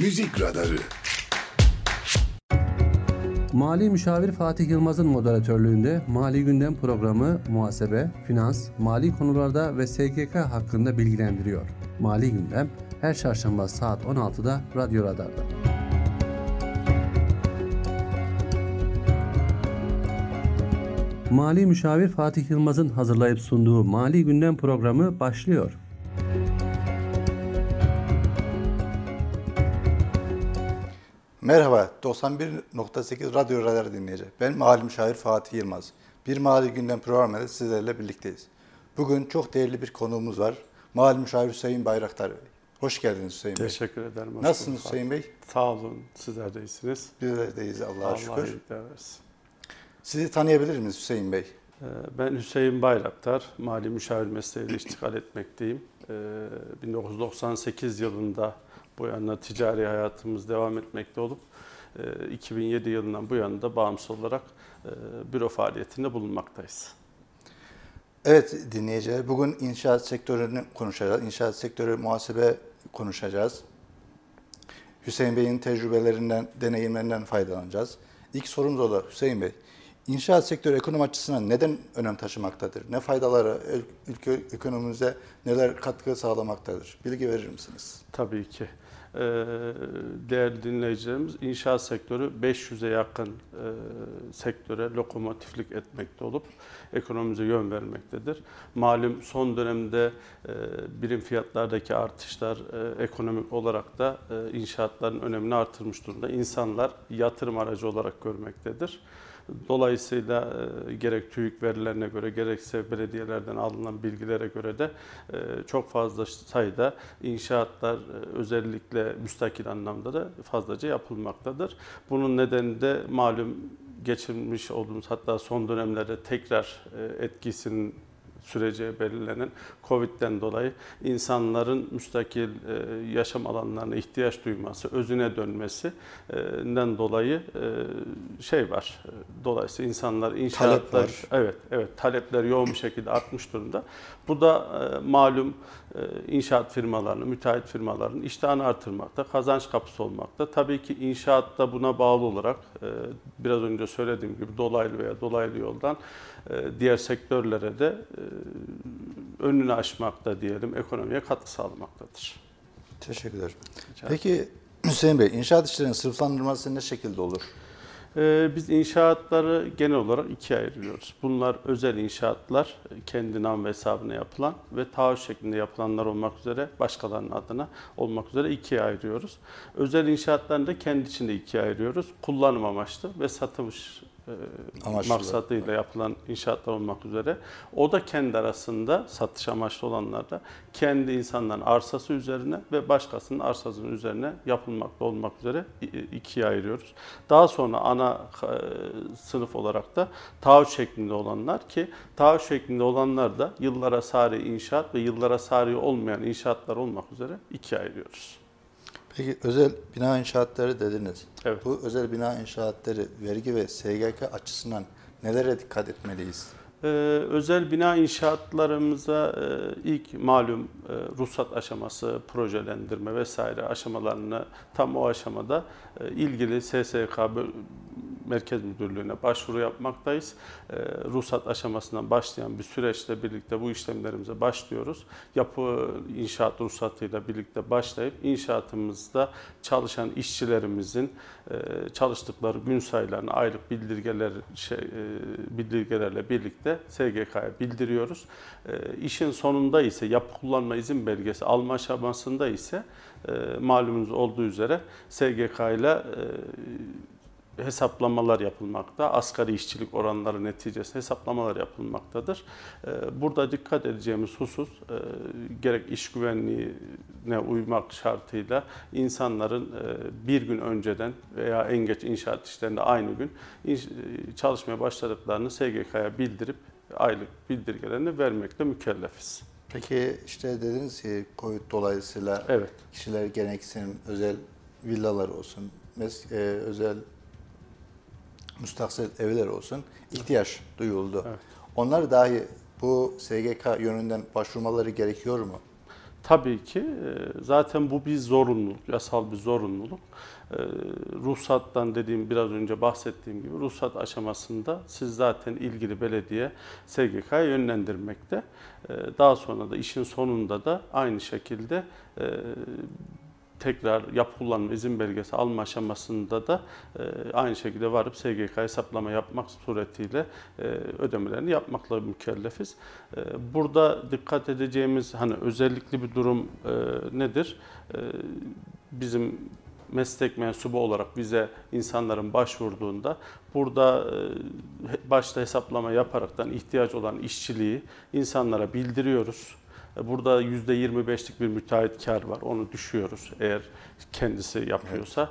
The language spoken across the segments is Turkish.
Müzik Radarı Mali Müşavir Fatih Yılmaz'ın moderatörlüğünde Mali Gündem programı muhasebe, finans, mali konularda ve SGK hakkında bilgilendiriyor. Mali Gündem her çarşamba saat 16'da Radyo Radar'da. Mali Müşavir Fatih Yılmaz'ın hazırlayıp sunduğu Mali Gündem programı başlıyor. Merhaba, 91.8 Radyo Radar dinleyici. Ben Mali Müşavir Fatih Yılmaz. Bir Mali Gündem programıyla sizlerle birlikteyiz. Bugün çok değerli bir konuğumuz var. Mali Müşavir Hüseyin Bayraktar. Hoş geldiniz Hüseyin Bey. Teşekkür ederim. hoş Nasılsınız bulduk. Hüseyin Bey? Sağ olun. Sizler de iyisiniz. Bizler deyiz Allah'a Allah şükür. versin. Sizi tanıyabilir miyiz Hüseyin Bey? Ee, Ben Hüseyin Bayraktar, mali müşavir mesleğiyle iştikal etmekteyim. Ee, 1998 yılında bu yana ticari hayatımız devam etmekte olup e, 2007 yılından bu yana da bağımsız olarak e, büro faaliyetinde bulunmaktayız. Evet dinleyiciler, bugün inşaat sektörünü konuşacağız. İnşaat sektörü muhasebe konuşacağız. Hüseyin Bey'in tecrübelerinden, deneyimlerinden faydalanacağız. İlk sorumuz o da Hüseyin Bey. İnşaat sektörü ekonomi açısından neden önem taşımaktadır? Ne faydaları ülke ekonomimize neler katkı sağlamaktadır? Bilgi verir misiniz? Tabii ki. Ee, Değerli dinleyicilerimiz, inşaat sektörü 500'e yakın e, sektöre lokomotiflik etmekte olup ekonomimize yön vermektedir. Malum son dönemde e, birim fiyatlardaki artışlar e, ekonomik olarak da inşaatların önemini artırmış durumda. İnsanlar yatırım aracı olarak görmektedir. Dolayısıyla e, gerek TÜİK verilerine göre gerekse belediyelerden alınan bilgilere göre de e, çok fazla sayıda inşaatlar e, özellikle müstakil anlamda da fazlaca yapılmaktadır. Bunun nedeni de malum geçirmiş olduğumuz hatta son dönemlerde tekrar etkisinin sürece belirlenen Covid'den dolayı insanların müstakil e, yaşam alanlarına ihtiyaç duyması, özüne dönmesinden dolayı e, şey var. E, Dolayısıyla insanlar inşaatlar, var. evet, evet talepler yoğun bir şekilde artmış durumda. Bu da malum inşaat firmalarının, müteahhit firmalarının iştahını artırmakta, kazanç kapısı olmakta. Tabii ki inşaatta buna bağlı olarak biraz önce söylediğim gibi dolaylı veya dolaylı yoldan diğer sektörlere de e, önünü aşmakta diyelim, ekonomiye katkı sağlamaktadır. Teşekkürler. Rica. Peki Hüseyin Bey, inşaat işlerinin sınıflandırılması ne şekilde olur? Ee, Biz inşaatları genel olarak ikiye ayırıyoruz. Bunlar özel inşaatlar, kendi nam ve hesabına yapılan ve taahhüt şeklinde yapılanlar olmak üzere, başkalarının adına olmak üzere ikiye ayırıyoruz. Özel inşaatlarını da kendi içinde ikiye ayırıyoruz. Kullanım amaçlı ve satış Amaçlı. maksadıyla yapılan inşaatlar olmak üzere. O da kendi arasında satış amaçlı olanlar da kendi insanların arsası üzerine ve başkasının arsasının üzerine yapılmakta olmak üzere ikiye ayırıyoruz. Daha sonra ana e, sınıf olarak da taahhüt şeklinde olanlar ki taahhüt şeklinde olanlar da yıllara sari inşaat ve yıllara sari olmayan inşaatlar olmak üzere ikiye ayırıyoruz. Peki özel bina inşaatları dediniz. Evet. Bu özel bina inşaatları vergi ve SGK açısından nelere dikkat etmeliyiz? Ee, özel bina inşaatlarımıza e, ilk malum e, ruhsat aşaması, projelendirme vesaire aşamalarını tam o aşamada e, ilgili SSK Merkez Müdürlüğü'ne başvuru yapmaktayız. E, ruhsat aşamasından başlayan bir süreçle birlikte bu işlemlerimize başlıyoruz. Yapı inşaat ruhsatıyla birlikte başlayıp inşaatımızda çalışan işçilerimizin e, çalıştıkları gün sayılarını aylık bildirgeler şey, e, bildirgelerle birlikte SGK'ya bildiriyoruz. E, işin sonunda ise yapı kullanma izin belgesi alma aşamasında ise e, malumunuz olduğu üzere SGK ile e, hesaplamalar yapılmakta. Asgari işçilik oranları neticesinde hesaplamalar yapılmaktadır. E, Burada dikkat edeceğimiz husus e, gerek iş güvenliğine uymak şartıyla insanların e, bir gün önceden veya en geç inşaat işlerinde aynı gün e, çalışmaya başladıklarını SGK'ya bildirip aylık bildirgelerini vermekle mükellefiz. Peki işte dediniz ki Covid dolayısıyla Evet. kişiler gereksin özel villalar olsun, mes- e, özel müstakil evler olsun ihtiyaç duyuldu. Evet. Onlar dahi bu SGK yönünden başvurmaları gerekiyor mu? Tabii ki e, zaten bu bir zorunluluk, yasal bir zorunluluk. E, Ruhsattan dediğim biraz önce bahsettiğim gibi ruhsat aşamasında siz zaten ilgili belediye SGK'ya yönlendirmekte. E, Daha sonra da işin sonunda da aynı şekilde tekrar yapı kullanma izin belgesi alma aşamasında da e, aynı şekilde varıp SGK hesaplama yapmak suretiyle e, ödemelerini yapmakla mükellefiz. E, burada dikkat edeceğimiz hani özellikli bir durum e, nedir? E, bizim meslek mensubu olarak bize insanların başvurduğunda burada e, başta hesaplama yaparaktan ihtiyaç olan işçiliği insanlara bildiriyoruz. Burada %25'lik bir müteahhit kar var. Onu düşüyoruz. Eğer kendisi yapıyorsa,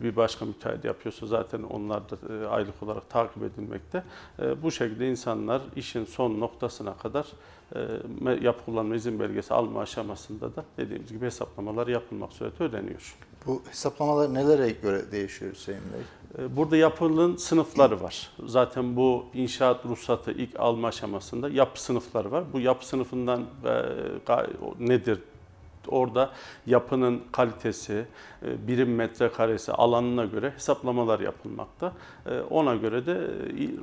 bir başka müteahhit yapıyorsa zaten onlar da e, aylık olarak takip edilmekte. E, Bu şekilde insanlar işin son noktasına kadar e, yapı kullanma izin belgesi alma aşamasında da dediğimiz gibi hesaplamalar yapılmak sureti ödeniyor. Bu hesaplamalar nelere göre değişiyor Hüseyin Bey? E, Burada yapının sınıfları var. Zaten bu inşaat ruhsatı ilk alma aşamasında yapı sınıfları var. Bu yapı sınıfından e, nedir? Orada yapının kalitesi, e, birim metrekaresi, alanına göre hesaplamalar yapılmakta. E, Ona göre de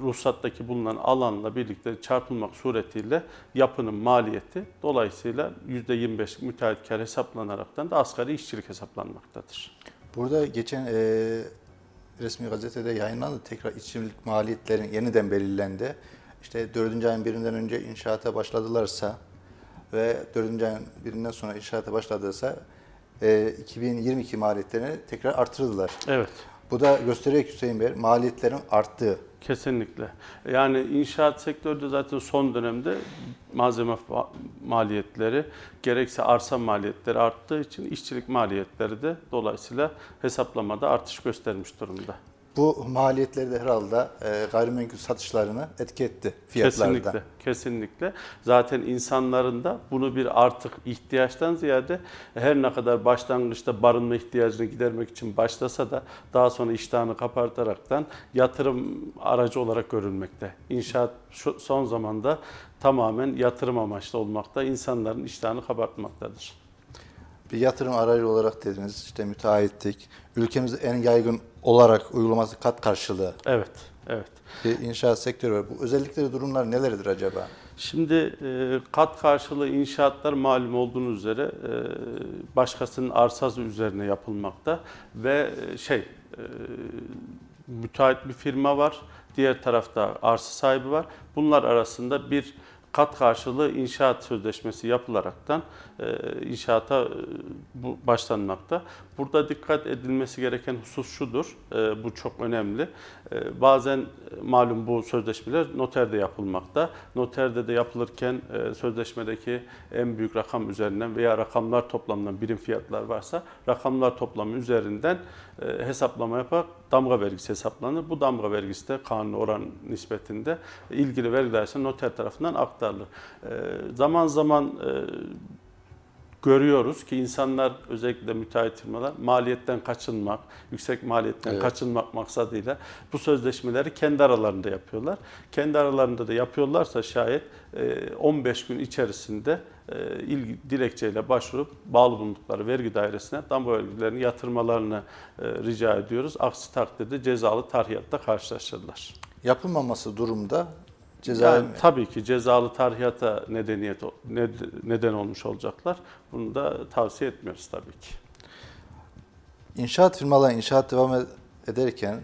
ruhsattaki bulunan alanla birlikte çarpılmak suretiyle yapının maliyeti dolayısıyla %25'lik müteahhit kar hesaplanaraktan da asgari işçilik hesaplanmaktadır. Burada geçen e, resmi gazetede yayınlandı. Tekrar işçilik maliyetlerin yeniden belirlendi. İşte 4. ayın birinden önce inşaata başladılarsa ve 4. ayın birinden sonra inşaata başladıysa e, 2022 maliyetlerini tekrar artırdılar. Evet. Bu da gösteriyor ki Hüseyin Bey maliyetlerin arttığı. Kesinlikle. Yani inşaat sektörde zaten son dönemde malzeme maliyetleri gerekse arsa maliyetleri arttığı için işçilik maliyetleri de dolayısıyla hesaplamada artış göstermiş durumda. Bu maliyetleri de herhalde e, gayrimenkul satışlarını etki etti fiyatlarda. Kesinlikle, kesinlikle. Zaten insanların da bunu bir artık ihtiyaçtan ziyade her ne kadar başlangıçta barınma ihtiyacını gidermek için başlasa da daha sonra iştahını kapartaraktan yatırım aracı olarak görülmekte. İnşaat şu son zamanda tamamen yatırım amaçlı olmakta, insanların iştahını kabartmaktadır. Bir yatırım aracı olarak dediniz işte müteahhitlik. Ülkemizde en yaygın olarak uygulaması kat karşılığı Evet, evet. bir inşaat sektörü var. Bu özellikleri durumlar nelerdir acaba? Şimdi e, kat karşılığı inşaatlar malum olduğunuz üzere e, başkasının arsası üzerine yapılmakta ve e, şey e, müteahhit bir firma var, diğer tarafta arsa sahibi var. Bunlar arasında bir kat karşılığı inşaat sözleşmesi yapılaraktan e, inşaata e, bu başlanmakta. Burada dikkat edilmesi gereken husus şudur, e, bu çok önemli. E, bazen malum bu sözleşmeler noterde yapılmakta. Noterde de yapılırken e, sözleşmedeki en büyük rakam üzerinden veya rakamlar toplamından birim fiyatlar varsa rakamlar toplamı üzerinden e, hesaplama yaparak damga vergisi hesaplanır. Bu damga vergisi de kanuni oran nispetinde ilgili vergi dairesine noter tarafından aktarılır. E, zaman zaman e, görüyoruz ki insanlar özellikle müteahhit firmalar maliyetten kaçınmak, yüksek maliyetten Evet. kaçınmak maksadıyla bu sözleşmeleri kendi aralarında yapıyorlar. Kendi aralarında da yapıyorlarsa şayet e, 15 gün içerisinde e, ilgi dilekçeyle başvurup bağlı bulundukları vergi dairesine damga vergilerini yatırmalarını e, rica ediyoruz. Aksi takdirde cezalı tarhiyatta karşılaşırlar. Yapılmaması durumda ceza Yani tabii ki cezalı tarihata nedeniyet ned- neden olmuş olacaklar. Bunu da tavsiye etmiyoruz tabii ki. İnşaat firmaları inşaat devam ed- ederken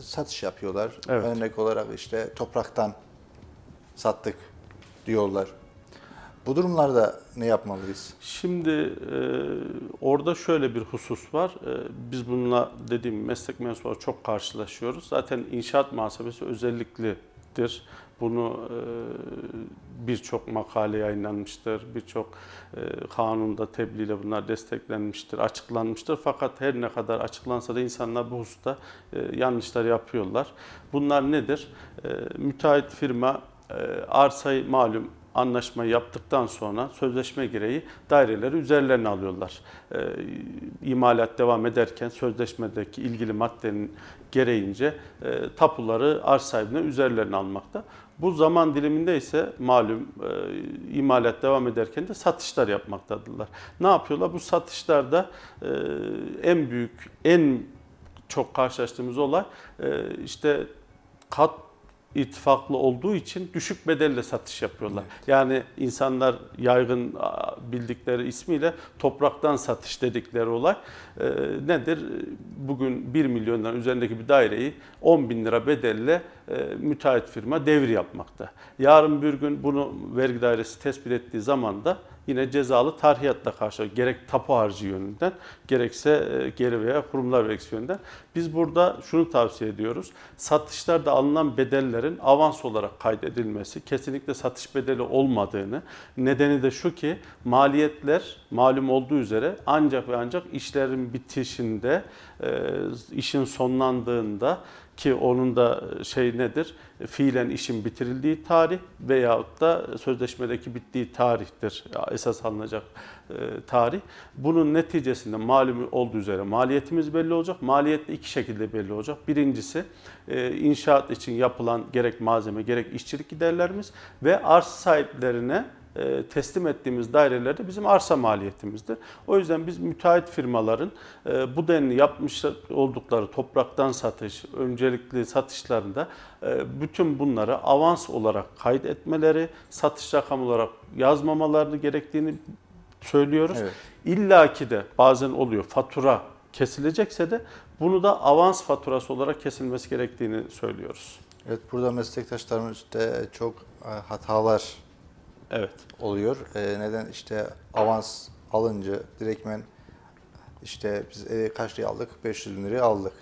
satış yapıyorlar. Evet. Örnek olarak işte topraktan sattık diyorlar. Bu durumlarda ne yapmalıyız? Şimdi e, orada şöyle bir husus var. E, biz bununla dediğim meslek mensupları çok karşılaşıyoruz. Zaten inşaat muhasebesi özelliklidir. Bunu birçok makale yayınlanmıştır, birçok kanunda tebliğle bunlar desteklenmiştir, açıklanmıştır. Fakat her ne kadar açıklansa da insanlar bu hususta yanlışlar yapıyorlar. Bunlar nedir? Müteahhit firma arsayı malum anlaşma yaptıktan sonra sözleşme gereği daireleri üzerlerine alıyorlar. E, imalat devam ederken sözleşmedeki ilgili maddenin gereğince e, tapuları arz sahibine üzerlerine almakta. Bu zaman diliminde ise malum e, imalat devam ederken de satışlar yapmaktadırlar. Ne yapıyorlar? Bu satışlarda e, en büyük, en çok karşılaştığımız olay e, işte kat ittifaklı olduğu için düşük bedelle satış yapıyorlar. Yani insanlar yaygın bildikleri ismiyle topraktan satış dedikleri olay e, nedir? Bugün 1 milyondan üzerindeki bir daireyi 10 bin lira bedelle e, müteahhit firma devir yapmakta. Yarın bir gün bunu vergi dairesi tespit ettiği zaman da yine cezalı tarihiyatla karşı gerek tapu harcı yönünden gerekse e, geri veya kurumlar vergisi yönünden biz burada şunu tavsiye ediyoruz. Satışlarda alınan bedellerin avans olarak kaydedilmesi, kesinlikle satış bedeli olmadığını, nedeni de şu ki maliyetler malum olduğu üzere ancak ve ancak işlerin bitişinde, e, işin sonlandığında ki onun da şey nedir? Fiilen işin bitirildiği tarih veyahut da sözleşmedeki bittiği tarihtir esas alınacak e, tarih. Bunun neticesinde malum olduğu üzere maliyetimiz belli olacak. Maliyet iki şekilde belli olacak. Birincisi e, inşaat için yapılan gerek malzeme gerek işçilik giderlerimiz ve arsa sahiplerine e, teslim ettiğimiz dairelerde bizim arsa maliyetimizdir. O yüzden biz müteahhit firmaların e, bu denli yapmış oldukları topraktan satış, öncelikli satışlarında e, bütün bunları avans olarak kaydetmeleri, satış rakamı olarak yazmamalarını gerektiğini söylüyoruz. Evet. İlla ki de bazen oluyor fatura kesilecekse de bunu da avans faturası olarak kesilmesi gerektiğini söylüyoruz. Evet burada meslektaşlarımızda çok e, hatalar Evet. oluyor. E, neden işte avans alınca direktmen işte biz evi kaç liraya aldık? 500 bin liraya aldık.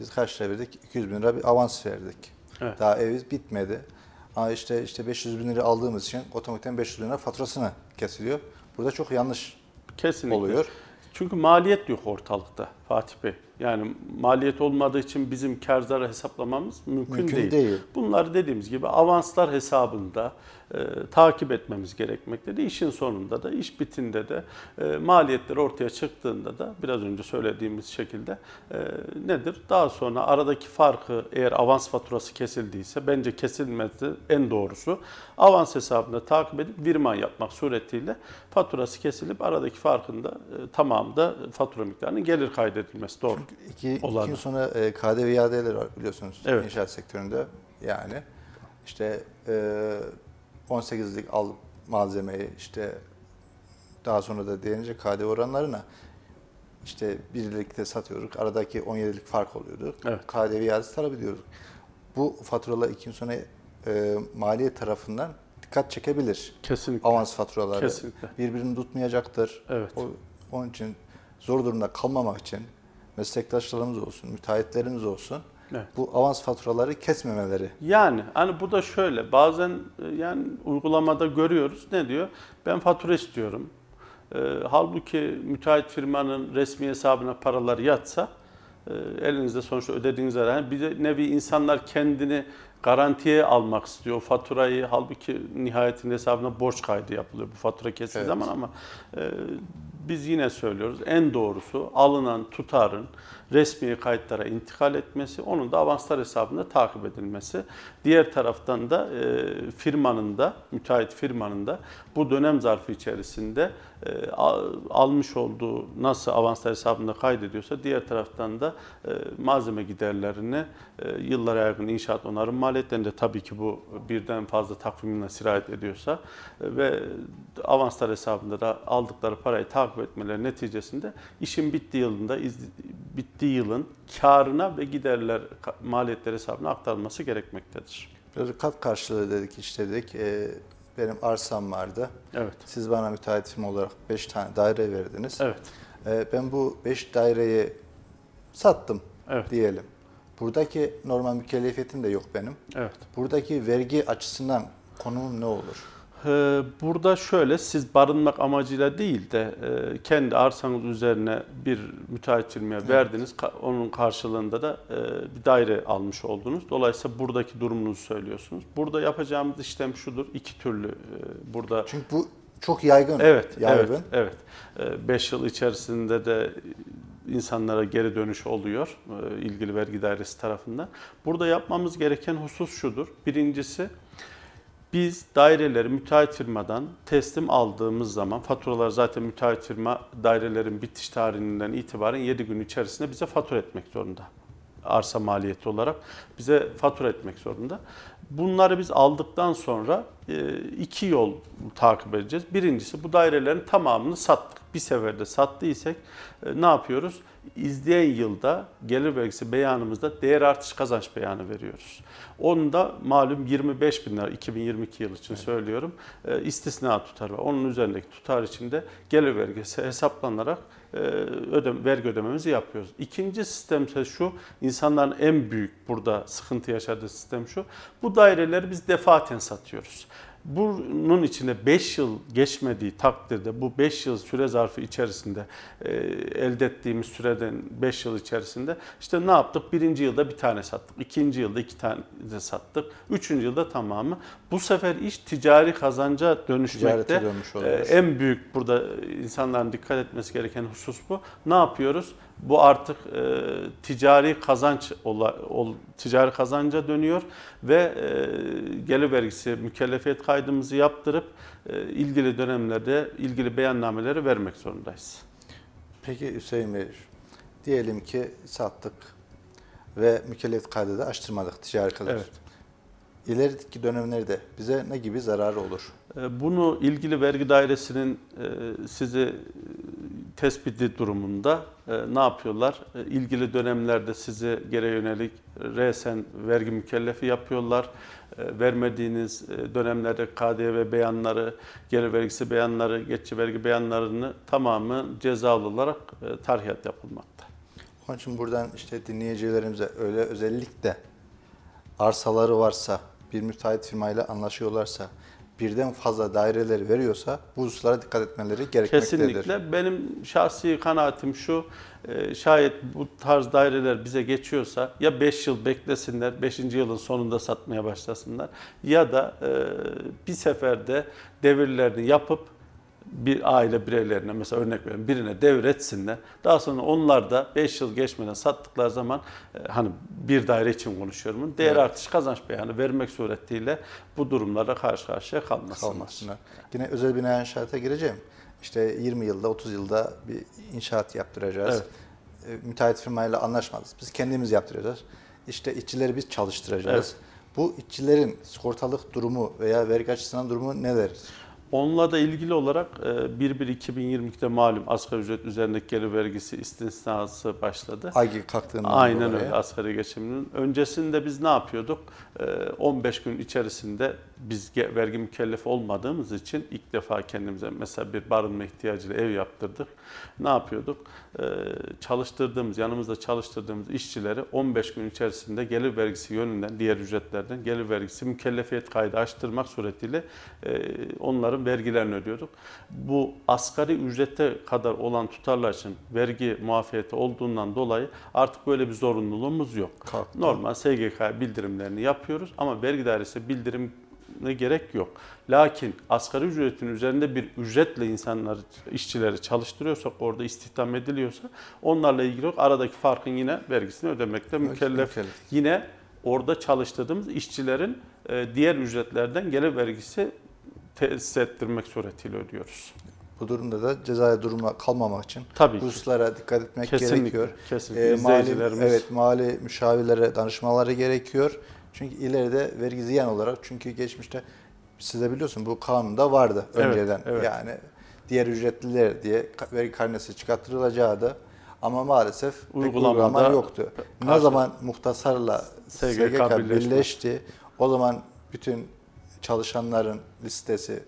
Biz kaç lira verdik? 200 bin lira bir avans verdik. Evet. Daha ev bitmedi. Ama işte işte 500 bin lira aldığımız için otomatikten 500 bin lira faturasını kesiliyor. Burada çok yanlış Kesinlikle. oluyor. Çünkü maliyet yok ortalıkta Fatih Bey. Yani maliyet olmadığı için bizim kar zarar hesaplamamız mümkün, Mümkün değil. değil. Bunları dediğimiz gibi avanslar hesabında e, takip etmemiz gerekmektedir. İşin sonunda da, iş bitinde de e, maliyetler ortaya çıktığında da biraz önce söylediğimiz şekilde e, nedir? Daha sonra aradaki farkı eğer avans faturası kesildiyse bence kesilmesi en doğrusu avans hesabında takip edip virman yapmak suretiyle faturası kesilip aradaki farkın da e, tamamında fatura miktarının gelir kaydedilmesi doğru. İki, iki Olan. yıl sonra e, KDV iadeleri var biliyorsunuz Evet. inşaat sektöründe. Yani işte e, 18'lik al malzemeyi işte daha sonra da değinince KDV oranlarına işte birlikte satıyoruz. Aradaki 17'lik fark oluyordu. Evet. KDV iadesi talep ediyoruz. Bu faturalar iki yıl sonra e, maliye tarafından dikkat çekebilir. Kesinlikle. Avans faturaları Kesinlikle. birbirini tutmayacaktır. Evet. O, onun için zor durumda kalmamak için meslektaşlarımız olsun, müteahhitlerimiz olsun Evet. bu avans faturaları kesmemeleri. Yani hani bu da şöyle bazen e, yani uygulamada görüyoruz ne diyor? Ben fatura istiyorum. E, halbuki müteahhit firmanın resmi hesabına paralar yatsa e, elinizde sonuçta ödediğiniz yani bir de nevi insanlar kendini garantiye almak istiyor. Faturayı halbuki nihayetinde hesabına borç kaydı yapılıyor bu fatura kesildiği Evet. zaman ama e, biz yine söylüyoruz en doğrusu alınan tutarın resmi kayıtlara intikal etmesi, onun da avanslar hesabında takip edilmesi. Diğer taraftan da e, firmanın da, müteahhit firmanın da bu dönem zarfı içerisinde e, al- almış olduğu nasıl avanslar hesabında kaydediyorsa diğer taraftan da e, malzeme giderlerini e, yıllara yaygın inşaat onarım maliyetlerinde tabii ki bu birden fazla takvimine sirayet ediyorsa e, ve avanslar hesabında da aldıkları parayı takip etmeleri neticesinde işin bittiği yılında bittiği yılın karına ve giderler maliyetler hesabına aktarılması gerekmektedir. Biraz kat karşılığı dedik işte dedik. Ee, benim arsam vardı. Evet. Siz bana müteahhit firma olarak 5 tane daire verdiniz. Evet. Ee, ben bu 5 daireyi sattım Evet. diyelim. Buradaki normal mükellefiyetim de yok benim. Evet. Buradaki vergi açısından konumum ne olur? Ee, Burada şöyle siz barınmak amacıyla değil de e, kendi arsanız üzerine bir müteahhit firmaya verdiniz. Ka- Onun karşılığında da e, bir daire almış oldunuz. Dolayısıyla buradaki durumunuzu söylüyorsunuz. Burada yapacağımız işlem şudur. iki türlü e, burada Çünkü bu çok yaygın. Evet, yaygın. evet, evet. 5 yıl içerisinde de insanlara geri dönüş oluyor e, ilgili vergi dairesi tarafından. Burada yapmamız gereken husus şudur. Birincisi Biz daireleri müteahhit firmadan teslim aldığımız zaman faturalar zaten müteahhit firma dairelerin bitiş tarihinden itibaren 7 gün içerisinde bize fatura etmek zorunda. Arsa maliyeti olarak bize fatura etmek zorunda. Bunları biz aldıktan sonra e, iki yol takip edeceğiz. Birincisi bu dairelerin tamamını sattık. Bir seferde sattıysak e, ne yapıyoruz? İzleyen yılda gelir vergisi beyanımızda değer artış kazanç beyanı veriyoruz. Onun da malum 25 bin lira 2022 yıl için söylüyorum e, istisna tutar var. Onun üzerindeki tutar içinde gelir vergisi hesaplanarak e, ödem, vergi ödememizi yapıyoruz. İkinci sistem ise şu, insanların en büyük burada sıkıntı yaşadığı sistem şu, bu daireleri biz defaten satıyoruz. Bunun içinde 5 yıl geçmediği takdirde bu 5 yıl süre zarfı içerisinde e, elde ettiğimiz süreden 5 yıl içerisinde işte ne yaptık? Birinci yılda bir tane sattık. ikinci yılda iki tane sattık. Üçüncü yılda tamamı. Bu sefer iş ticari kazanca dönüşmekte. Dönmüş. Ee, en büyük burada insanların dikkat etmesi gereken husus bu. Ne yapıyoruz? Bu artık e, ticari kazanç ol, ticari kazanca dönüyor ve e, gelir vergisi mükellefiyet kaydımızı yaptırıp e, ilgili dönemlerde ilgili beyannameleri vermek zorundayız. Peki Hüseyin Bey, diyelim ki sattık ve mükellefiyet kaydı da açtırmadık ticari kazanç. Evet. İlerideki dönemlerde bize ne gibi zararı olur? E, Bunu ilgili vergi dairesinin e, sizi e, tespiti durumunda ne yapıyorlar? İlgili dönemlerde sizi geri yönelik resen vergi mükellefi yapıyorlar. Vermediğiniz dönemlerde KDV beyanları, gelir vergisi beyanları, geçici vergi beyanlarını tamamı cezalı olarak tarhiyat yapılmakta. Onun için buradan işte dinleyicilerimize öyle özellikle arsaları varsa, bir müteahhit firmayla anlaşıyorlarsa, birden fazla daireleri veriyorsa bu hususlara dikkat etmeleri gerekmektedir. Kesinlikle. Benim şahsi kanaatim şu, e, şayet bu tarz daireler bize geçiyorsa ya 5 yıl beklesinler, 5. yılın sonunda satmaya başlasınlar ya da e, bir seferde devirlerini yapıp bir aile bireylerine mesela örnek veriyorum birine devretsinler. Daha sonra onlar da 5 yıl geçmeden sattıkları zaman e, hani bir daire için konuşuyorum. Değer Evet. artış kazanç beyanı vermek suretiyle bu durumlarla karşı karşıya kalmasınlar. kalmasınlar. Yine özel bina inşaata gireceğim. İşte 20 yılda, 30 yılda bir inşaat yaptıracağız. E, Müteahhit firmayla anlaşmadınız. Biz kendimiz yaptıracağız. İşte işçileri biz çalıştıracağız. Bu işçilerin sigortalık durumu veya vergi açısından durumu neler? Onunla da ilgili olarak e, 1-1-2022'de malum asgari ücret üzerindeki gelir vergisi istisnası başladı. AGİ kalktığından Aynen dolayı. öyle asgari geçiminin. Öncesinde biz ne yapıyorduk? E, 15 gün içerisinde biz vergi mükellefi olmadığımız için ilk defa kendimize mesela bir barınma ihtiyacıyla ev yaptırdık. Ne yapıyorduk? E, çalıştırdığımız, yanımızda çalıştırdığımız işçileri 15 gün içerisinde gelir vergisi yönünden, diğer ücretlerden gelir vergisi mükellefiyet kaydı açtırmak suretiyle e, vergilerini ödüyorduk. Bu asgari ücrete kadar olan tutarlar için vergi muafiyeti olduğundan dolayı artık böyle bir zorunluluğumuz yok. Kalktı. Normal SGK bildirimlerini yapıyoruz ama vergi dairesi bildirim gerek yok. Lakin asgari ücretin üzerinde bir ücretle insanları, işçileri çalıştırıyorsak, orada istihdam ediliyorsa onlarla ilgili yok. Aradaki farkın yine vergisini ödemekte mükellef. mükellef. Yine orada çalıştırdığımız işçilerin e, diğer ücretlerden gelir vergisi tesis ettirmek suretiyle ödüyoruz. Bu durumda da cezaya duruma kalmamak için Tabii ki. hususlara dikkat etmek Kesinlikle. gerekiyor. Kesinlikle. Ee, mali, evet, mali müşavirlere danışmaları gerekiyor. Çünkü ileride vergi ziyan olarak çünkü geçmişte size biliyorsun bu kanunda vardı Evet, önceden. evet. Yani diğer ücretliler diye vergi karnesi çıkarttırılacaktı. Ama maalesef uygulama yoktu. Ne zaman muhtasarla SGK SGK, birleşti, o zaman bütün çalışanların listesi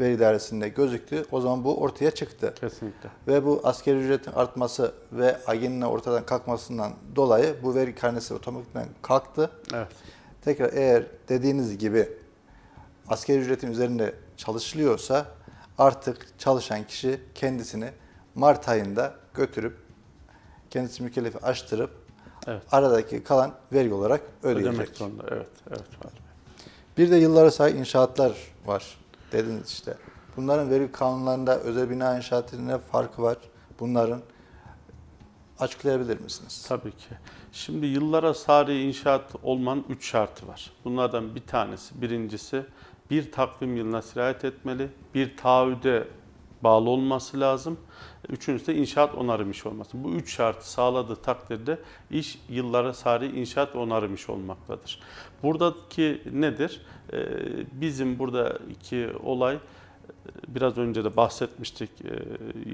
veri dairesinde gözüktü. O zaman bu ortaya çıktı. kesinlikle. Ve bu askeri ücretin artması ve AGİ'nin ortadan kalkmasından dolayı bu vergi karnesi otomatikman kalktı. Evet. Tekrar eğer dediğiniz gibi askeri ücretin üzerinde çalışılıyorsa artık çalışan kişi kendisini Mart ayında götürüp kendisi mükellefi açtırıp Evet. aradaki kalan vergi olarak Ödemek ödeyecek. zorunda. Evet. Evet. Bey. Bir de yıllara sahip inşaatlar var dediniz işte. Bunların vergi kanunlarında özel bina inşaatının ne farkı var? Bunların açıklayabilir misiniz? Tabii ki. Şimdi yıllara sari inşaat olmanın üç şartı var. Bunlardan bir tanesi, birincisi bir takvim yılına sirayet etmeli, bir taahhüde bağlı olması lazım. Üçüncüsü de inşaat onarım işi olması. Bu üç şartı sağladığı takdirde iş yıllara sari inşaat onarım işi olmaktadır. Buradaki nedir? Ee, Bizim buradaki olay biraz önce de bahsetmiştik e,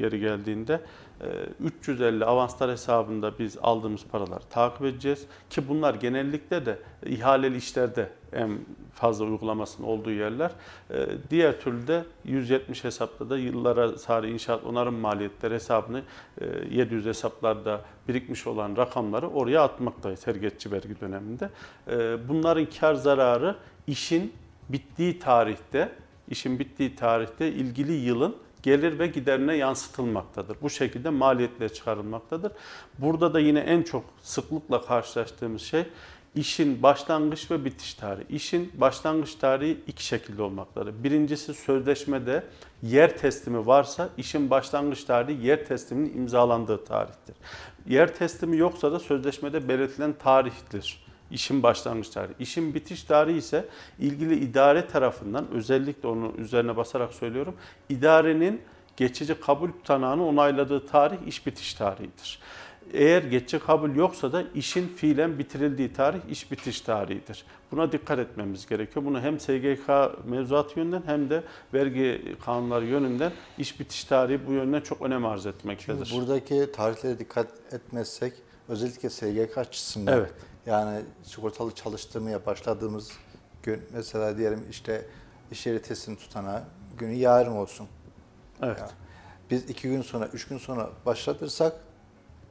yeri geldiğinde. E, 350 avanslar hesabında biz aldığımız paraları takip edeceğiz ki bunlar genellikle de ihaleli işlerde en fazla uygulamasının olduğu yerler. E, Diğer türlü de 170 hesapta da yıllara sari inşaat onarım maliyetleri hesabını e, 700 hesaplarda birikmiş olan rakamları oraya atmaktayız her geçici vergi döneminde. E, Bunların kar zararı işin bittiği tarihte, işin bittiği tarihte ilgili yılın gelir ve giderine yansıtılmaktadır. Bu şekilde maliyetle çıkarılmaktadır. Burada da yine en çok sıklıkla karşılaştığımız şey işin başlangıç ve bitiş tarihi. İşin başlangıç tarihi iki şekilde olmaktadır. Birincisi sözleşmede yer teslimi varsa işin başlangıç tarihi yer tesliminin imzalandığı tarihtir. Yer teslimi yoksa da sözleşmede belirtilen tarihtir. İşin başlangıç tarihi. İşin bitiş tarihi ise ilgili idare tarafından özellikle onun üzerine basarak söylüyorum. idarenin geçici kabul tutanağını onayladığı tarih iş bitiş tarihidir. Eğer geçici kabul yoksa da işin fiilen bitirildiği tarih iş bitiş tarihidir. Buna dikkat etmemiz gerekiyor. Bunu hem SGK mevzuat yönünden hem de vergi kanunları yönünden iş bitiş tarihi bu yönden çok önem arz etmektedir. Şimdi buradaki tarihlere dikkat etmezsek özellikle SGK açısından Evet. Yani sigortalı çalıştırmaya başladığımız gün mesela diyelim işte iş yeri teslim tutana günü yarın olsun. Evet. Ya, Biz iki gün sonra, üç gün sonra başlatırsak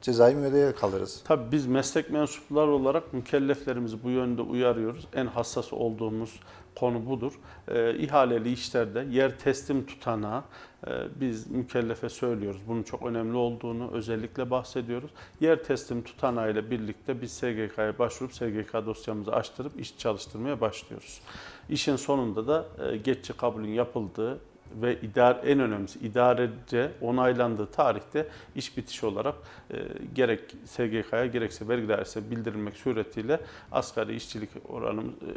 cezai müeyyideye kalırız. Tabii biz meslek mensupları olarak mükelleflerimizi bu yönde uyarıyoruz. En hassas olduğumuz konu budur. Ee, ihaleli işlerde yer teslim tutanağı e, biz mükellefe söylüyoruz. Bunun çok önemli olduğunu özellikle bahsediyoruz. Yer teslim tutanağı ile birlikte biz SGK'ya başvurup SGK dosyamızı açtırıp iş çalıştırmaya başlıyoruz. İşin sonunda da e, geçici kabulün yapıldığı ve idare, en önemlisi idarece onaylandığı tarihte iş bitişi olarak e, gerek SGK'ya gerekse vergi dairesine bildirilmek suretiyle asgari işçilik oranımız e,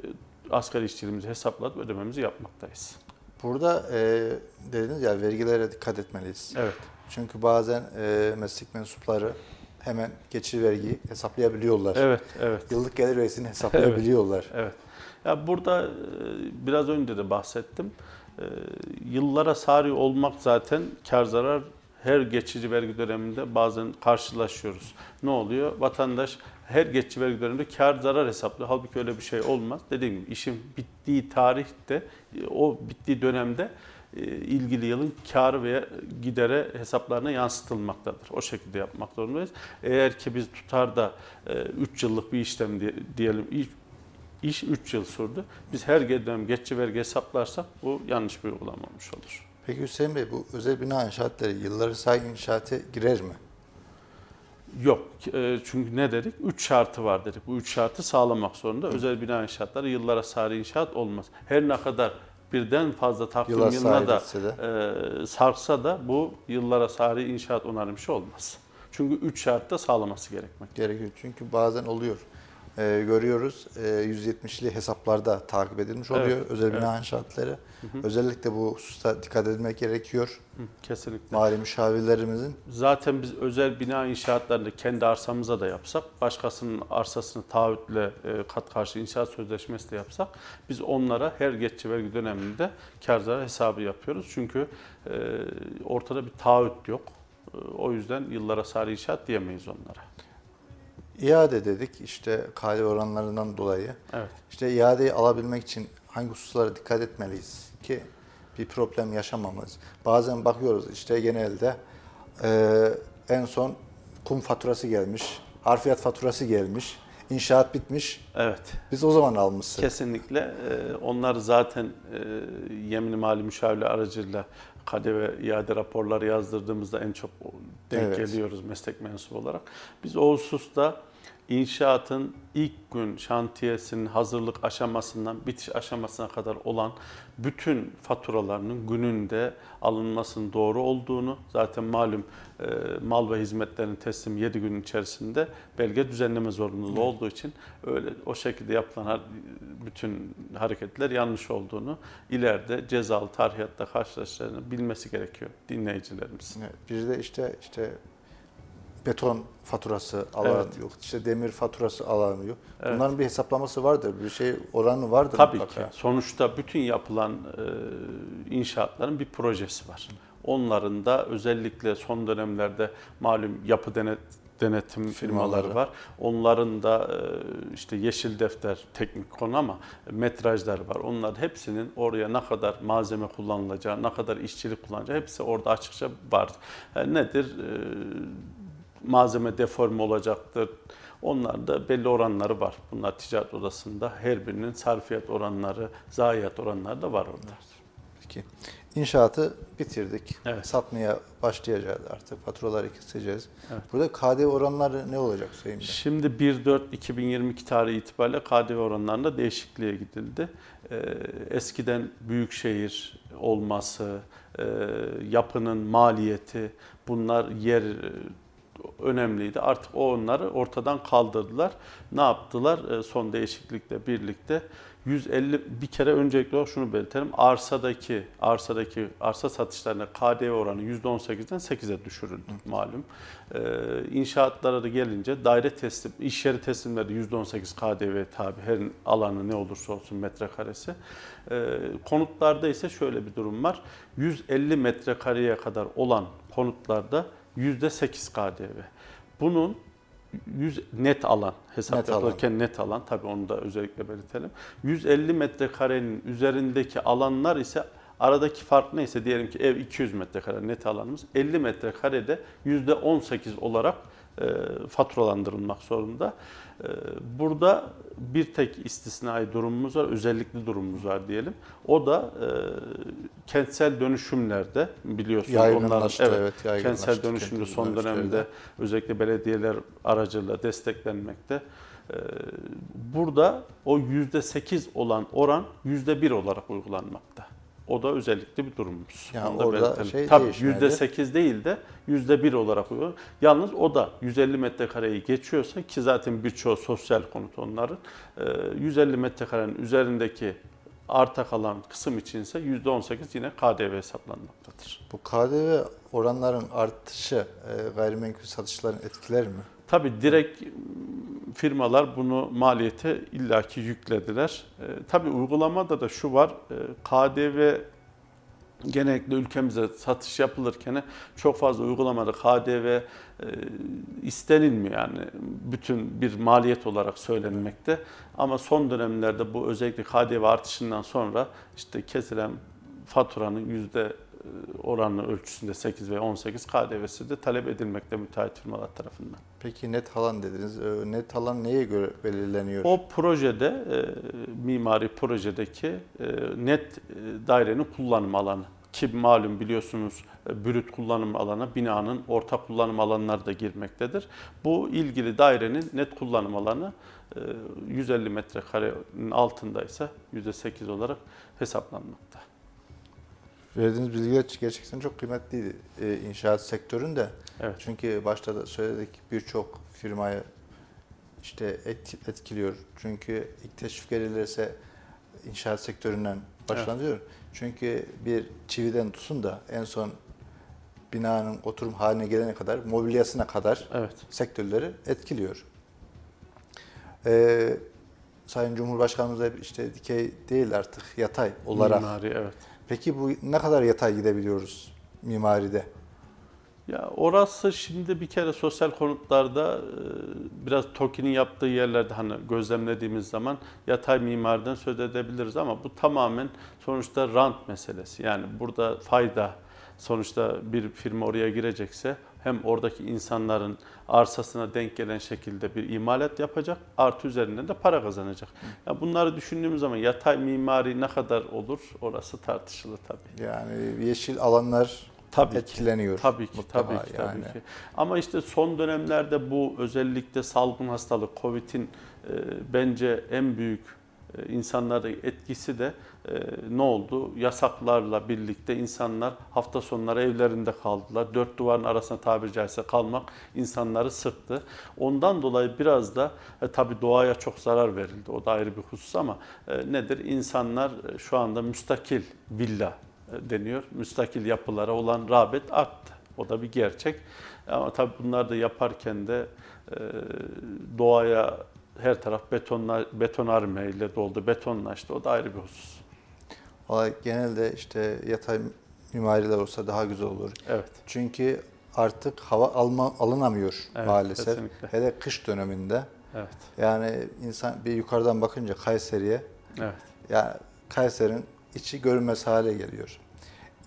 asgari işçiliğimizi hesaplatıp ödememizi yapmaktayız. Burada e, dediniz ya vergilere dikkat etmeliyiz. Evet. Çünkü bazen e, meslek mensupları hemen geçici vergiyi hesaplayabiliyorlar. Evet, evet. Yıllık gelir vergisini hesaplayabiliyorlar. Evet. Ya burada e, biraz önce de bahsettim. E, Yıllara sari olmak zaten kar zarar her geçici vergi döneminde bazen karşılaşıyoruz. Ne oluyor? Vatandaş her geçici vergi döneminde kar zarar hesaplıyor. Halbuki öyle bir şey olmaz. Dediğim gibi işin bittiği tarihte e, o bittiği dönemde e, ilgili yılın karı ve gidere hesaplarına yansıtılmaktadır. O şekilde yapmak zorundayız. Eğer ki biz tutar da 3 yıllık bir işlem diye- diyelim iş- iş 3 yıl sürdü. Biz her dönem geçici vergi hesaplarsak bu yanlış bir uygulama olmuş olur. Peki Hüseyin Bey bu özel bina inşaatları yılları say inşaata girer mi? Yok. e, Çünkü ne dedik? Üç şartı var dedik. Bu üç şartı sağlamak zorunda. Özel bina inşaatları yıllara sari inşaat olmaz. Her ne kadar birden fazla takvim Yıla yılına da de. e, sarksa da bu yıllara sari inşaat işi olmaz. Çünkü üç şartta sağlaması gerekmek. Gerekiyor. Çünkü bazen oluyor. Ee, görüyoruz e, 170'li hesaplarda takip edilmiş oluyor Evet, özel bina evet. inşaatları. Özellikle bu hususta dikkat edilmek gerekiyor. Hı, Kesinlikle. Mali müşavirlerimizin Zaten biz özel bina inşaatlarını kendi arsamıza da yapsak, başkasının arsasını taahhütle e, kat karşı inşaat sözleşmesi de yapsak, biz onlara her geçici vergi döneminde kar zarar hesabı yapıyoruz. Çünkü e, ortada bir taahhüt yok. E, O yüzden yıllara sari inşaat diyemeyiz onlara. İade dedik işte KDV oranlarından dolayı. Evet. İşte iadeyi alabilmek için hangi hususlara dikkat etmeliyiz ki bir problem yaşamamız. Bazen bakıyoruz işte genelde e, en son kum faturası gelmiş, harfiyat faturası gelmiş, inşaat bitmiş. Evet. Biz o zaman almışız. Kesinlikle. e, Onlar zaten e, yemin mali müşavirler aracılığıyla KDV iade raporları yazdırdığımızda en çok denk Evet. geliyoruz meslek mensubu olarak. Biz o hususta inşaatın ilk gün şantiyesinin hazırlık aşamasından bitiş aşamasına kadar olan bütün faturalarının gününde alınmasının doğru olduğunu zaten malum e, mal ve hizmetlerin teslim 7 gün içerisinde belge düzenleme zorunluluğu olduğu için öyle o şekilde yapılan bütün hareketler yanlış olduğunu ileride cezalı tarihatta karşılaşacağını bilmesi gerekiyor dinleyicilerimizin. Evet, Bir de işte işte beton faturası alan Evet. yok. İşte demir faturası alan yok. Evet. Bunların bir hesaplaması vardır. Bir şey oranı vardır Tabii mutlaka. ki. Sonuçta bütün yapılan e, inşaatların bir projesi var. Onların da özellikle son dönemlerde malum yapı denet denetim firmaları Firmaları. var. Onların da e, işte yeşil defter teknik konu ama metrajlar var. Onların hepsinin oraya ne kadar malzeme kullanılacağı, ne kadar işçilik kullanacağı hepsi orada açıkça var. E, nedir? Malzeme deforme olacaktır. Onların da belli oranları var. Bunlar ticaret odasında her birinin sarfiyat oranları, zayiat oranları da var orada. Peki. İnşaatı bitirdik. Evet. Satmaya başlayacağız artık. Faturaları keseceğiz. Evet. Burada KDV oranları ne olacak Sayın Bey? Şimdi 1.4.2022 tarihi itibariyle KDV oranlarında değişikliğe gidildi. Ee, eskiden büyükşehir olması, e, yapının maliyeti bunlar yer önemliydi. Artık o onları ortadan kaldırdılar. Ne yaptılar? E, son değişiklikle birlikte 150 bir kere öncelikli olarak şunu belirtelim. Arsadaki arsadaki arsa satışlarına KDV oranı %18'den 8'e düşürüldü malum. Ee, inşaatlara da gelince daire teslim, iş yeri teslimleri %18 KDV tabi her alanı ne olursa olsun metrekaresi. Ee, konutlarda ise şöyle bir durum var. 150 metrekareye kadar olan konutlarda %8 KDV. Bunun 100 net alan hesap Net alan. yapılırken net alan tabii onu da özellikle belirtelim. 150 metrekarenin üzerindeki alanlar ise aradaki fark neyse diyelim ki ev 200 metrekare net alanımız 50 metrekarede %18 olarak e, faturalandırılmak zorunda. E, burada bir tek istisnai durumumuz var, özellikli durumumuz var diyelim. O da e, kentsel dönüşümlerde biliyorsunuz Yaygınlaştı, onların evet, yaygınlaştı kentsel dönüşümde son dönemde özellikle belediyeler aracılığıyla desteklenmekte. Ee, Burada o %8 olan oran %1 olarak uygulanmakta. O da özellikle bir durumumuz. Yani Onu da orada belirtelim. şey Tabii değişmedi. %8 değil de %1 olarak uygulanıyor. Yalnız o da 150 metrekareyi geçiyorsa ki zaten birçoğu sosyal konut onların. e, 150 metrekarenin üzerindeki arta kalan kısım içinse %18 yine KDV hesaplanmaktadır. Bu KDV oranların artışı e, gayrimenkul satışlarını etkiler mi? Tabii direkt m, firmalar bunu maliyete illaki yüklediler. E, tabii uygulamada da şu var, e, KDV genellikle ülkemize satış yapılırken çok fazla uygulamada KDV e, istenilmiyor yani bütün bir maliyet olarak söylenmekte. Ama son dönemlerde bu özellikle KDV artışından sonra işte kesilen faturanın yüzde oranı ölçüsünde 8 ve 18 KDV'si de talep edilmekte müteahhit firmalar tarafından. Peki net alan dediniz. E, Net alan neye göre belirleniyor? O projede, e, mimari projedeki e, net e, dairenin kullanım alanı. Ki malum biliyorsunuz brüt kullanım alanı binanın ortak kullanım alanları da girmektedir. Bu ilgili dairenin net kullanım alanı e, 150 metrekarenin altındaysa %8 olarak hesaplanmakta. Verdiğiniz bilgiler gerçekten çok kıymetliydi e, inşaat sektöründe. Evet. Çünkü başta da söyledik birçok firmayı işte et- etkiliyor. Çünkü ilk teşvik gelirse inşaat sektöründen başlanıyor. Çünkü bir çividen tutun da en son binanın oturum haline gelene kadar, mobilyasına kadar Evet. sektörleri etkiliyor. Ee, Sayın Cumhurbaşkanımız da işte dikey değil artık yatay olarak. Mimari evet. Peki bu ne kadar yatay gidebiliyoruz mimaride? Ya orası şimdi bir kere sosyal konutlarda e, biraz TOKİ'nin yaptığı yerlerde hani gözlemlediğimiz zaman yatay mimariden söz edebiliriz ama bu tamamen sonuçta rant meselesi. Yani burada fayda sonuçta bir firma oraya girecekse hem oradaki insanların arsasına denk gelen şekilde bir imalat yapacak artı üzerinden de para kazanacak. Ya bunları düşündüğümüz zaman yatay mimari ne kadar olur orası tartışılı tabii. Yani yeşil alanlar Tabii ki. etkileniyor. Tabii ki, mutlaka tabii ki, yani. tabii ki. Ama işte son dönemlerde bu özellikle salgın hastalık, Covid'in e, bence en büyük e, insanlara etkisi de e, ne oldu? Yasaklarla birlikte insanlar hafta sonları evlerinde kaldılar. Dört duvarın arasında tabiri caizse kalmak insanları sıktı. Ondan dolayı biraz da e, tabii doğaya çok zarar verildi. O da ayrı bir husus ama e, nedir? İnsanlar e, şu anda müstakil villa e, deniyor. Müstakil yapılara olan rağbet arttı. O da bir gerçek. Ama tabii bunları da yaparken de e, doğaya her taraf betonla, betonarme ile doldu, betonlaştı. O da ayrı bir husus. Olay genelde işte yatay mimariler olsa daha güzel olur. Evet. Çünkü artık hava alma, alınamıyor Evet, maalesef. kesinlikle. Hele kış döneminde. Evet. Yani insan bir yukarıdan bakınca Kayseri'ye Evet. ya Kayseri'nin içi görünmez hale geliyor.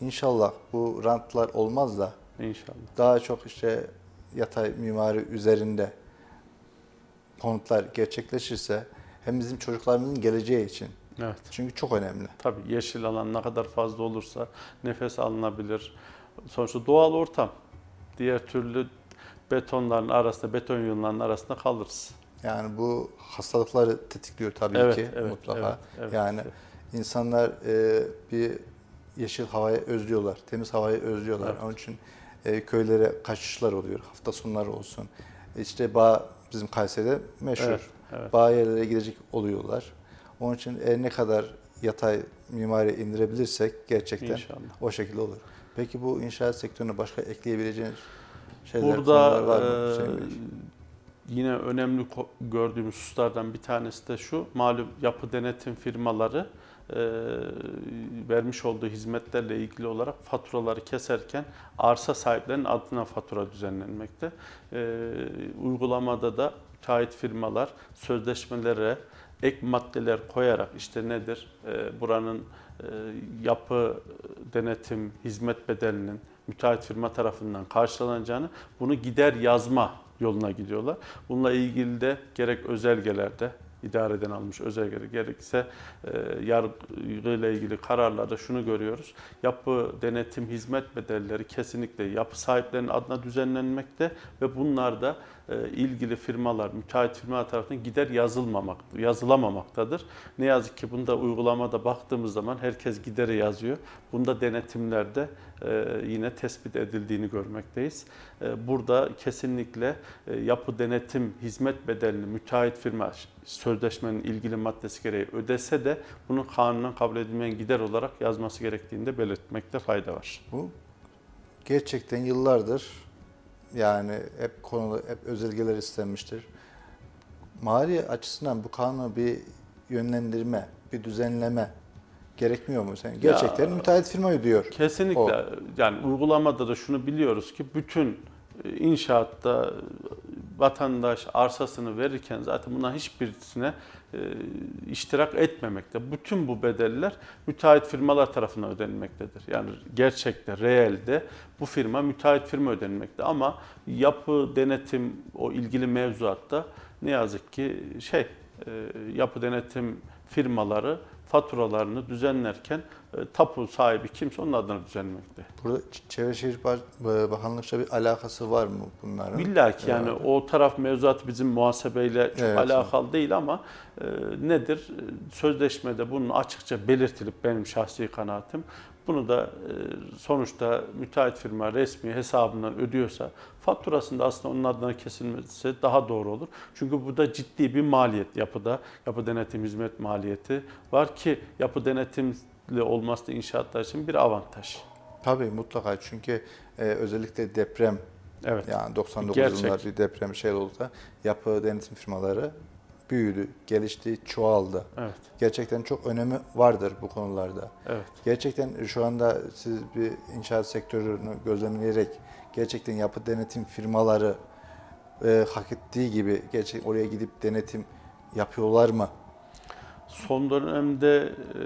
İnşallah bu rantlar olmaz da İnşallah. daha çok işte yatay mimari üzerinde konutlar gerçekleşirse hem bizim çocuklarımızın geleceği için Evet. çünkü çok önemli. Tabii yeşil alan ne kadar fazla olursa nefes alınabilir. Sonuçta doğal ortam. Diğer türlü betonların arasında, beton yığınlarının arasında kalırız. Yani bu hastalıkları tetikliyor tabii Evet, ki evet, mutlaka. evet, evet. yani insanlar e, bir yeşil havayı özlüyorlar, temiz havayı özlüyorlar. Evet. Onun için e, köylere kaçışlar oluyor, hafta sonları olsun. İşte bağ bizim Kayseri'de meşhur. Evet, evet. Bağ yerlere gidecek oluyorlar. Onun için e, ne kadar yatay mimari indirebilirsek gerçekten İnşallah. o şekilde olur. Peki bu inşaat sektörüne başka ekleyebileceğiniz şeyler, Burada var mı e, Hüseyin Bey? yine önemli gördüğümüz hususlardan bir tanesi de şu. Malum yapı denetim firmaları e, vermiş olduğu hizmetlerle ilgili olarak faturaları keserken arsa sahiplerinin adına fatura düzenlenmekte. E, uygulamada da müteahhit firmalar sözleşmelere ek maddeler koyarak işte nedir? E, buranın e, yapı denetim hizmet bedelinin müteahhit firma tarafından karşılanacağını bunu gider yazma yoluna gidiyorlar. Bununla ilgili de gerek özelgelerde idareden almış özelgeler gerekse e, yargıyla ilgili kararlarda şunu görüyoruz. Yapı denetim hizmet bedelleri kesinlikle yapı sahiplerinin adına düzenlenmekte ve bunlar da ilgili firmalar, müteahhit firmalar tarafından gider yazılmamak, yazılamamaktadır. Ne yazık ki bunda uygulamada baktığımız zaman herkes gideri yazıyor. Bunda denetimlerde e, yine tespit edildiğini görmekteyiz. E, Burada kesinlikle e, yapı denetim hizmet bedelini müteahhit firma sözleşmenin ilgili maddesi gereği ödese de bunu kanunen kabul edilmeyen gider olarak yazması gerektiğini de belirtmekte fayda var. Bu gerçekten yıllardır yani hep konuda hep özelgeler istenmiştir. Mali açısından bu kanuna bir yönlendirme, bir düzenleme gerekmiyor mu? Sen gerçekten müteahhit firma ödüyor. Kesinlikle. O. Yani uygulamada da şunu biliyoruz ki bütün e, inşaatta vatandaş arsasını verirken zaten bundan hiçbirisine iştirak etmemekte. Bütün bu bedeller müteahhit firmalar tarafından ödenmektedir. Yani gerçekte, reelde bu firma müteahhit firma ödenmekte. Ama yapı, denetim, o ilgili mevzuatta ne yazık ki şey, e, yapı denetim firmaları faturalarını düzenlerken e, tapu sahibi kimse onun adına düzenlemekte. Burada Çevre Şehircilik Ba- Bakanlık'la bir alakası var mı bunların? İlla ki yani Evet. o taraf mevzuat bizim muhasebeyle çok Evet. alakalı değil ama e, nedir? E, Sözleşmede bunun açıkça belirtilip benim şahsi kanaatim bunu da e, sonuçta müteahhit firma resmi hesabından ödüyorsa faturasında aslında onun adına kesilmesi daha doğru olur. Çünkü burada ciddi bir maliyet yapıda, yapı denetim hizmet maliyeti var ki yapı denetimli olması da inşaatlar için bir avantaj. Tabii mutlaka çünkü e, özellikle deprem Evet. yani 99 Gerçek. yılında bir deprem şey oldu da yapı denetim firmaları büyüdü, gelişti, çoğaldı. Evet. Gerçekten çok önemi vardır bu konularda. Evet. Gerçekten şu anda siz bir inşaat sektörünü gözlemleyerek gerçekten yapı denetim firmaları e, hak ettiği gibi gerçek oraya gidip denetim yapıyorlar mı? Son dönemde e,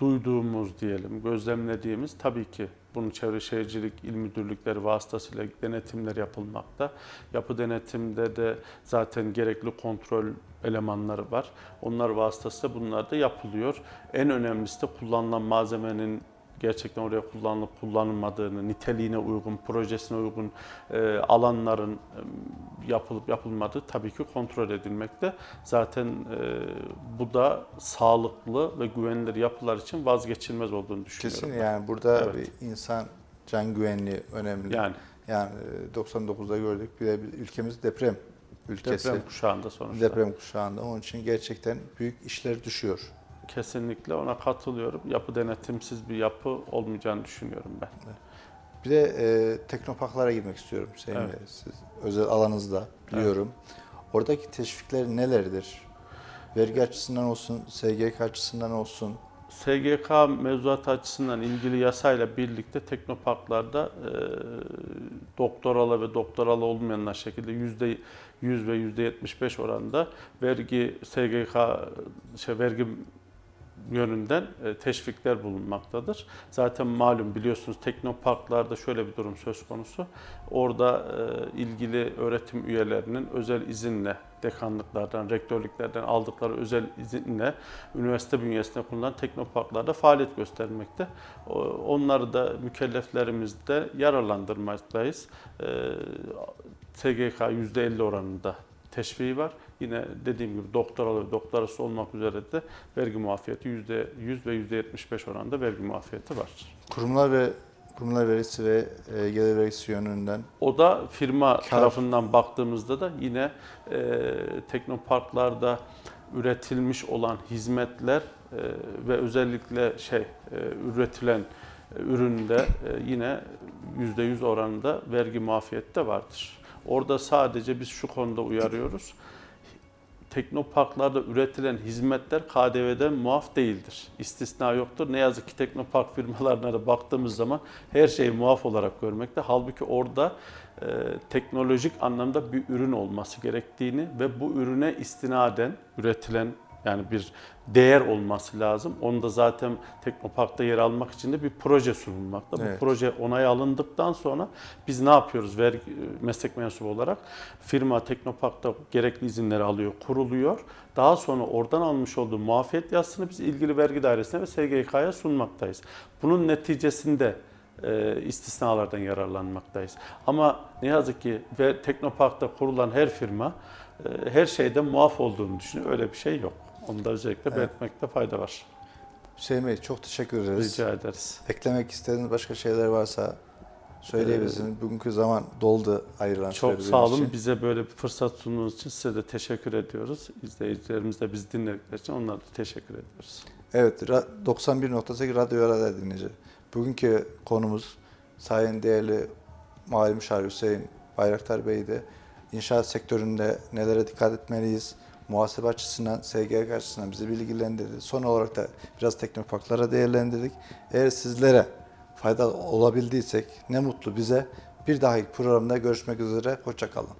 duyduğumuz diyelim, gözlemlediğimiz tabii ki bunun Çevre Şehircilik İl Müdürlükleri vasıtasıyla denetimler yapılmakta. Yapı denetimde de zaten gerekli kontrol elemanları var. Onlar vasıtasıyla bunlar da yapılıyor. En önemlisi de kullanılan malzemenin gerçekten oraya kullanılıp kullanılmadığını, niteliğine uygun, projesine uygun e, alanların e, yapılıp yapılmadığı tabii ki kontrol edilmekte. Zaten e, bu da sağlıklı ve güvenilir yapılar için vazgeçilmez olduğunu düşünüyorum. Kesin yani burada Evet. bir insan can güvenliği önemli. Yani Yani e, 99'da gördük bir de ülkemiz deprem ülkesi. deprem kuşağında sonuçta. Deprem kuşağında. Onun için gerçekten büyük işler düşüyor. Kesinlikle ona katılıyorum. Yapı denetimsiz bir yapı olmayacağını düşünüyorum ben. Bir de e, teknoparklara girmek istiyorum Hüseyin Evet. Siz özel alanınızda biliyorum. Oradaki teşvikler nelerdir? Vergi açısından olsun, SGK açısından olsun. SGK mevzuat açısından ilgili yasayla birlikte teknoparklarda e, doktoralı ve doktoralı olmayanlar şekilde yüzde 100 ve yüzde 75 oranında vergi SGK şey vergi yönünden e, teşvikler bulunmaktadır. Zaten malum biliyorsunuz teknoparklarda şöyle bir durum söz konusu. Orada e, ilgili öğretim üyelerinin özel izinle dekanlıklardan, rektörlüklerden aldıkları özel izinle üniversite bünyesinde kurulan teknoparklarda faaliyet göstermekte. Onları da mükelleflerimizde yararlandırmaktayız. E, SGK %50 oranında teşviği var. Yine dediğim gibi doktoralı ve doktorası olmak üzere de vergi muafiyeti %100 ve %75 oranında vergi muafiyeti var. Kurumlar ve kurumlar vergisi ve e, gelir vergisi yönünden O da firma Kar. tarafından baktığımızda da yine e, teknoparklarda üretilmiş olan hizmetler e, ve özellikle şey e, üretilen e, üründe e, yine %100 oranında vergi muafiyeti de vardır. Orada sadece biz şu konuda uyarıyoruz. Teknoparklarda üretilen hizmetler KDV'den muaf değildir. İstisna yoktur. Ne yazık ki teknopark firmalarına da baktığımız zaman her şeyi muaf olarak görmekte. Halbuki orada e, teknolojik anlamda bir ürün olması gerektiğini ve bu ürüne istinaden üretilen yani bir değer olması lazım. Onu da zaten Teknopark'ta yer almak için de bir proje sunulmakta. Bu Evet. proje onay alındıktan sonra biz ne yapıyoruz vergi, meslek mensubu olarak? Firma Teknopark'ta gerekli izinleri alıyor, kuruluyor. Daha sonra oradan almış olduğu muafiyet yazısını biz ilgili vergi dairesine ve SGK'ya sunmaktayız. Bunun neticesinde e, istisnalardan yararlanmaktayız. Ama ne yazık ki ve Teknopark'ta kurulan her firma e, her şeyden muaf olduğunu düşünüyor. Öyle bir şey yok. Onu da özellikle belirtmekte fayda var. Hüseyin Bey çok teşekkür ederiz. Rica ederiz. Eklemek istediğiniz başka şeyler varsa söyleyebilirsiniz. Bugünkü zaman doldu ayrılan Çok sağ olun. için. Bize böyle bir fırsat sunduğunuz için size de teşekkür ediyoruz. İzleyicilerimiz de bizi dinledikleri için onlara da teşekkür ediyoruz. Evet, ra- 91.8 Radyo Arada dinleyici. Bugünkü konumuz Sayın değerli Mali Müşavir Hüseyin Bayraktar Bey'di. İnşaat sektöründe nelere dikkat etmeliyiz? Muhasebe açısından, SGK açısından bizi bilgilendirdi. Son olarak da biraz teknoparklara değerlendirdik. Eğer sizlere fayda olabildiysek ne mutlu bize. Bir dahaki programda görüşmek üzere. Hoşçakalın.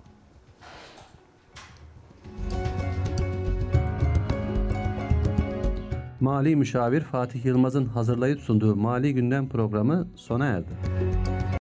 Mali Müşavir Fatih Yılmaz'ın hazırlayıp sunduğu Mali Gündem programı sona erdi.